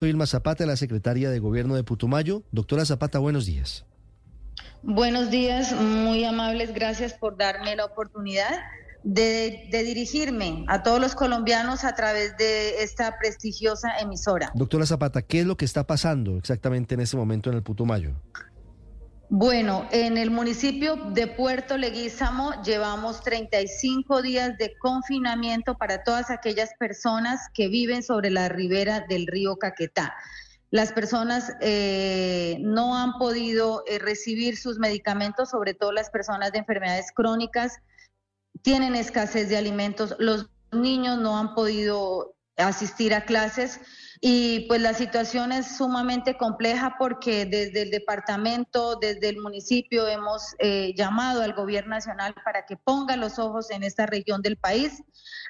Vilma Zapata, la secretaria de Gobierno de Putumayo. Doctora Zapata, buenos días. Buenos días, muy amables, gracias por darme la oportunidad de, dirigirme a todos los colombianos a través de esta prestigiosa emisora. Doctora Zapata, ¿qué es lo que está pasando exactamente en este momento en el Putumayo? Bueno, en el municipio de Puerto Leguízamo llevamos 35 días de confinamiento para todas aquellas personas que viven sobre la ribera del río Caquetá. Las personas eh, no han podido eh, recibir sus medicamentos, sobre todo las personas de enfermedades crónicas, tienen escasez de alimentos, los niños no han podido asistir a clases y pues la situación es sumamente compleja porque desde el departamento, desde el municipio hemos eh, llamado al gobierno nacional para que ponga los ojos en esta región del país.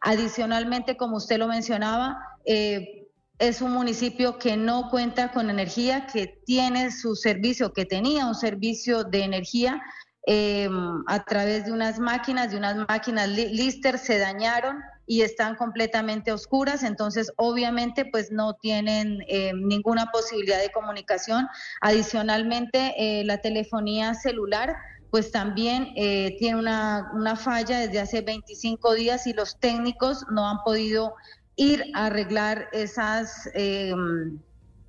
Adicionalmente, como usted lo mencionaba, eh, es un municipio que no cuenta con energía, que tiene su servicio, que tenía un servicio de energía eh, a través de unas máquinas, de unas máquinas Lister, se dañaron y están completamente oscuras, entonces obviamente pues no tienen eh, ninguna posibilidad de comunicación. Adicionalmente, eh, la telefonía celular pues también eh, tiene una, una falla desde hace 25 días y los técnicos no han podido ir a arreglar esas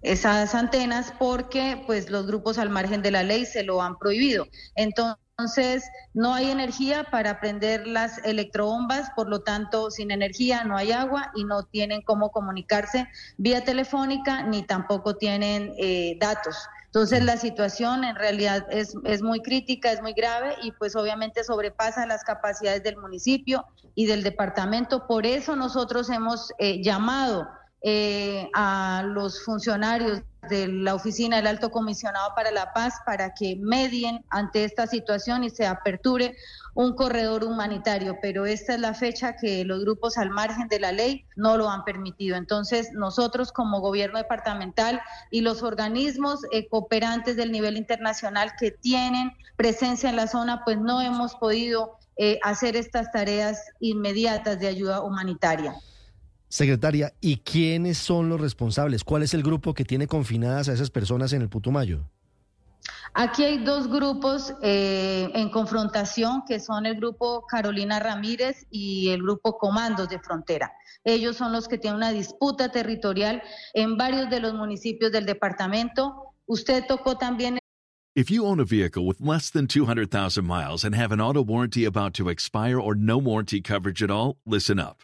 esas antenas porque pues los grupos al margen de la ley se lo han prohibido. Entonces entonces, no hay energía para prender las electrobombas, por lo tanto, sin energía no hay agua y no tienen cómo comunicarse vía telefónica ni tampoco tienen eh, datos. Entonces, la situación en realidad es, es muy crítica, es muy grave y pues obviamente sobrepasa las capacidades del municipio y del departamento. Por eso nosotros hemos eh, llamado eh, a los funcionarios de la oficina del Alto Comisionado para la Paz para que medien ante esta situación y se aperture un corredor humanitario, pero esta es la fecha que los grupos al margen de la ley no lo han permitido. Entonces, nosotros como gobierno departamental y los organismos eh, cooperantes del nivel internacional que tienen presencia en la zona, pues no hemos podido eh, hacer estas tareas inmediatas de ayuda humanitaria. Secretaria, ¿y quiénes son los responsables? ¿Cuál es el grupo que tiene confinadas a esas personas en el Putumayo? Aquí hay dos grupos eh, en confrontación, que son el grupo Carolina Ramírez y el grupo Comandos de Frontera. Ellos son los que tienen una disputa territorial en varios de los municipios del departamento. Usted tocó también If you own a vehicle with less than 200,000 miles and have an auto warranty about to expire or no warranty coverage at all, listen up.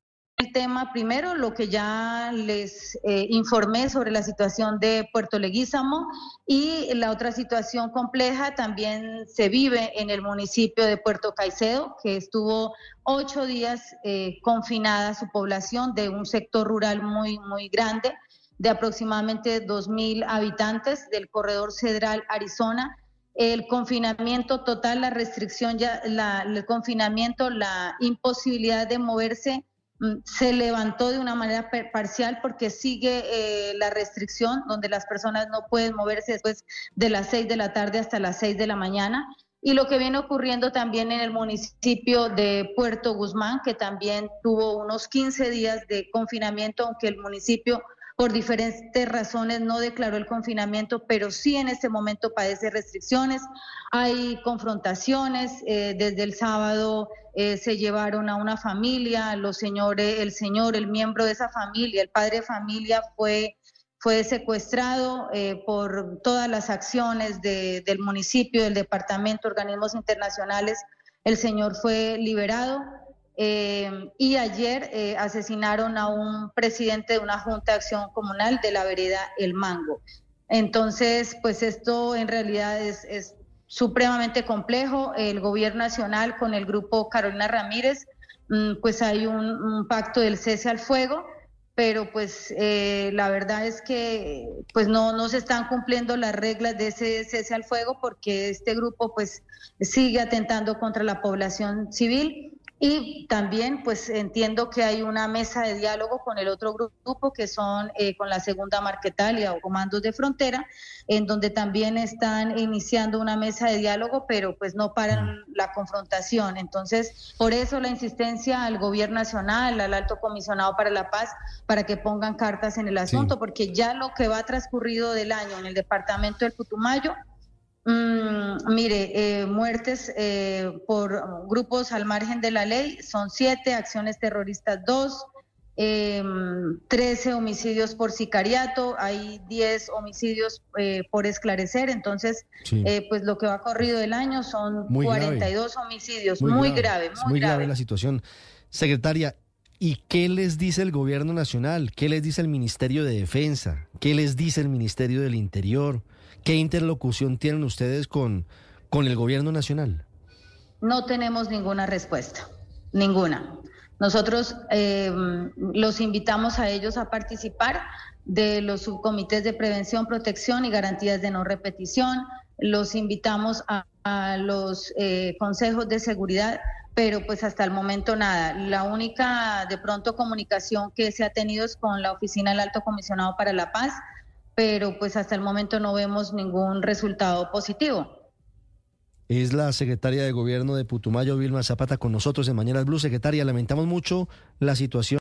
El tema primero, lo que ya les eh, informé sobre la situación de Puerto Leguízamo y la otra situación compleja también se vive en el municipio de Puerto Caicedo, que estuvo ocho días eh, confinada su población de un sector rural muy, muy grande, de aproximadamente 2.000 habitantes del corredor Cedral Arizona. El confinamiento total, la restricción, ya, el confinamiento, la imposibilidad de moverse se levantó de una manera parcial porque sigue eh, la restricción donde las personas no pueden moverse después de las seis de la tarde hasta las seis de la mañana. Y lo que viene ocurriendo también en el municipio de Puerto Guzmán, que también tuvo unos 15 días de confinamiento, aunque el municipio por diferentes razones no declaró el confinamiento, pero sí en este momento padece restricciones. Hay confrontaciones. Eh, desde el sábado eh, se llevaron a una familia, los señores, el señor, el miembro de esa familia, el padre de familia fue fue secuestrado eh, por todas las acciones del municipio, del departamento, organismos internacionales. El señor fue liberado eh, y ayer eh, asesinaron a un presidente de una Junta de Acción Comunal de la vereda El Mango. Entonces, pues esto en realidad es, supremamente complejo. El gobierno nacional con el grupo Carolina Ramírez, mm, pues hay un, pacto del cese al fuego pero pues eh, la verdad es que pues no, no se están cumpliendo las reglas de ese cese al fuego porque este grupo pues sigue atentando contra la población civil y también, pues entiendo que hay una mesa de diálogo con el otro grupo, que son eh, con la segunda Marquetalia o comandos de frontera, en donde también están iniciando una mesa de diálogo, pero pues no paran la confrontación. Entonces, por eso la insistencia al gobierno nacional, al alto comisionado para la paz, para que pongan cartas en el asunto, porque ya lo que va transcurrido del año en el departamento del Putumayo Mm, mire, eh, muertes eh, por grupos al margen de la ley son siete, acciones terroristas dos, eh, trece homicidios por sicariato, hay diez homicidios eh, por esclarecer, entonces, pues lo que va corrido del año son cuarenta y dos homicidios, muy, grave, muy, grave la situación. Secretaria, ¿Y qué les dice el gobierno nacional? ¿Qué les dice el Ministerio de Defensa? ¿Qué les dice el Ministerio del Interior? ¿Qué interlocución tienen ustedes con, con el gobierno nacional? No tenemos ninguna respuesta, ninguna. Nosotros eh, los invitamos a ellos a participar de los subcomités de prevención, protección y garantías de no repetición. Los invitamos a, los eh, consejos de seguridad, pero pues hasta el momento nada. La única de pronto comunicación que se ha tenido es con la Oficina del Alto Comisionado para la Paz pero pues hasta el momento no vemos ningún resultado positivo. Es la secretaria de Gobierno de Putumayo, Vilma Zapata, con nosotros en Mañana Blue. Secretaria, lamentamos mucho la situación.